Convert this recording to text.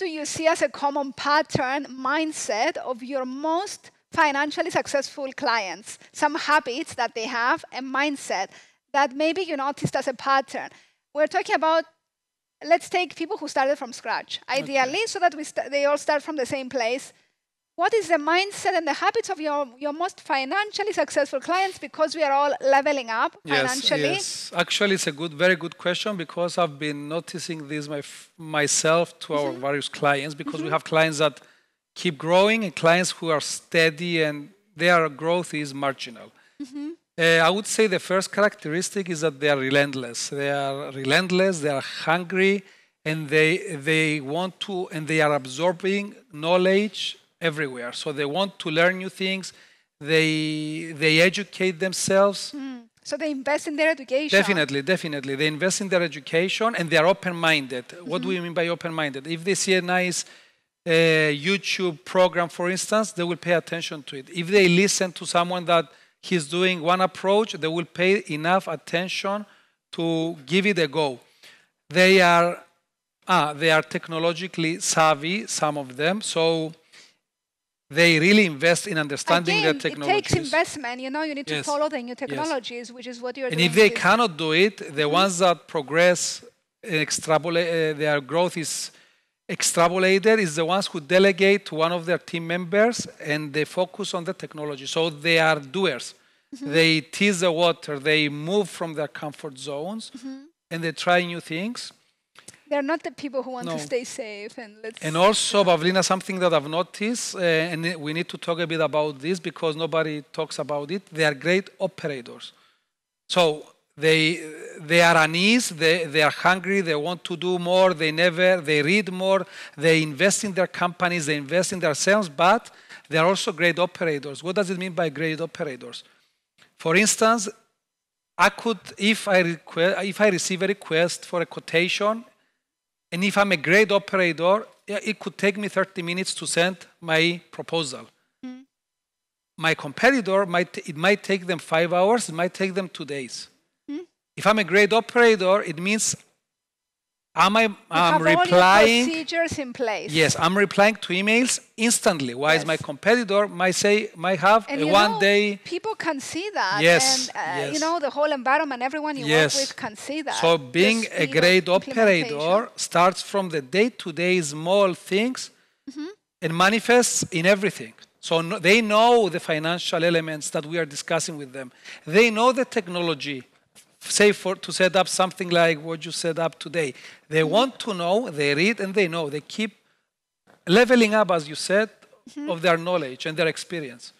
do you see as a common pattern mindset of your most financially successful clients? Some habits that they have, a mindset that maybe you noticed as a pattern. We're talking about, let's take people who started from scratch, ideally, okay. so that we they all start from the same place. What is the mindset and the habits of your, your most financially successful clients because we are all leveling up financially? Yes, yes. Actually, it's a good, very good question because I've been noticing this my, myself to our mm-hmm. various clients because mm-hmm. we have clients that keep growing and clients who are steady and their growth is marginal. Mm-hmm. Uh, I would say the first characteristic is that they are relentless. They are relentless, they are hungry, and they, they want to, and they are absorbing knowledge everywhere. So they want to learn new things, they, they educate themselves. Mm. So they invest in their education. Definitely, definitely. They invest in their education and they are open minded. Mm-hmm. What do we mean by open minded? If they see a nice uh, YouTube program, for instance, they will pay attention to it. If they listen to someone that he's doing one approach, they will pay enough attention to give it a go. They are, ah, they are technologically savvy, some of them, so they really invest in understanding Again, the technologies. It takes investment, you know, you need to yes. follow the new technologies, yes. which is what you're and doing. And if they cannot do it, the mm-hmm. ones that progress, and extrapolate, uh, their growth is extrapolated is the ones who delegate to one of their team members and they focus on the technology. So they are doers. Mm-hmm. They tease the water, they move from their comfort zones, mm-hmm. and they try new things. They're not the people who want no. to stay safe and let's. And also, Pavlina, something that I've noticed, uh, and we need to talk a bit about this because nobody talks about it. They are great operators. So they, they are unease, they, they are hungry, they want to do more, they never, they read more, they invest in their companies, they invest in themselves, but they are also great operators. What does it mean by great operators? For instance, I could, if I, request, if I receive a request for a quotation, and if I'm a great operator, it could take me 30 minutes to send my proposal. Mm. My competitor, might, it might take them five hours, it might take them two days. If I'm a great operator, it means am I I'm replying procedures in place. Yes, I'm replying to emails instantly. Why yes. my competitor might say might have and a one know, day people can see that. Yes, and uh, yes. you know the whole environment, everyone you yes. work with can see that. So being a great operator starts from the day-to-day small things mm-hmm. and manifests in everything. So no, they know the financial elements that we are discussing with them. They know the technology say for to set up something like what you set up today. They mm-hmm. want to know, they read and they know. They keep leveling up, as you said, mm-hmm. of their knowledge and their experience.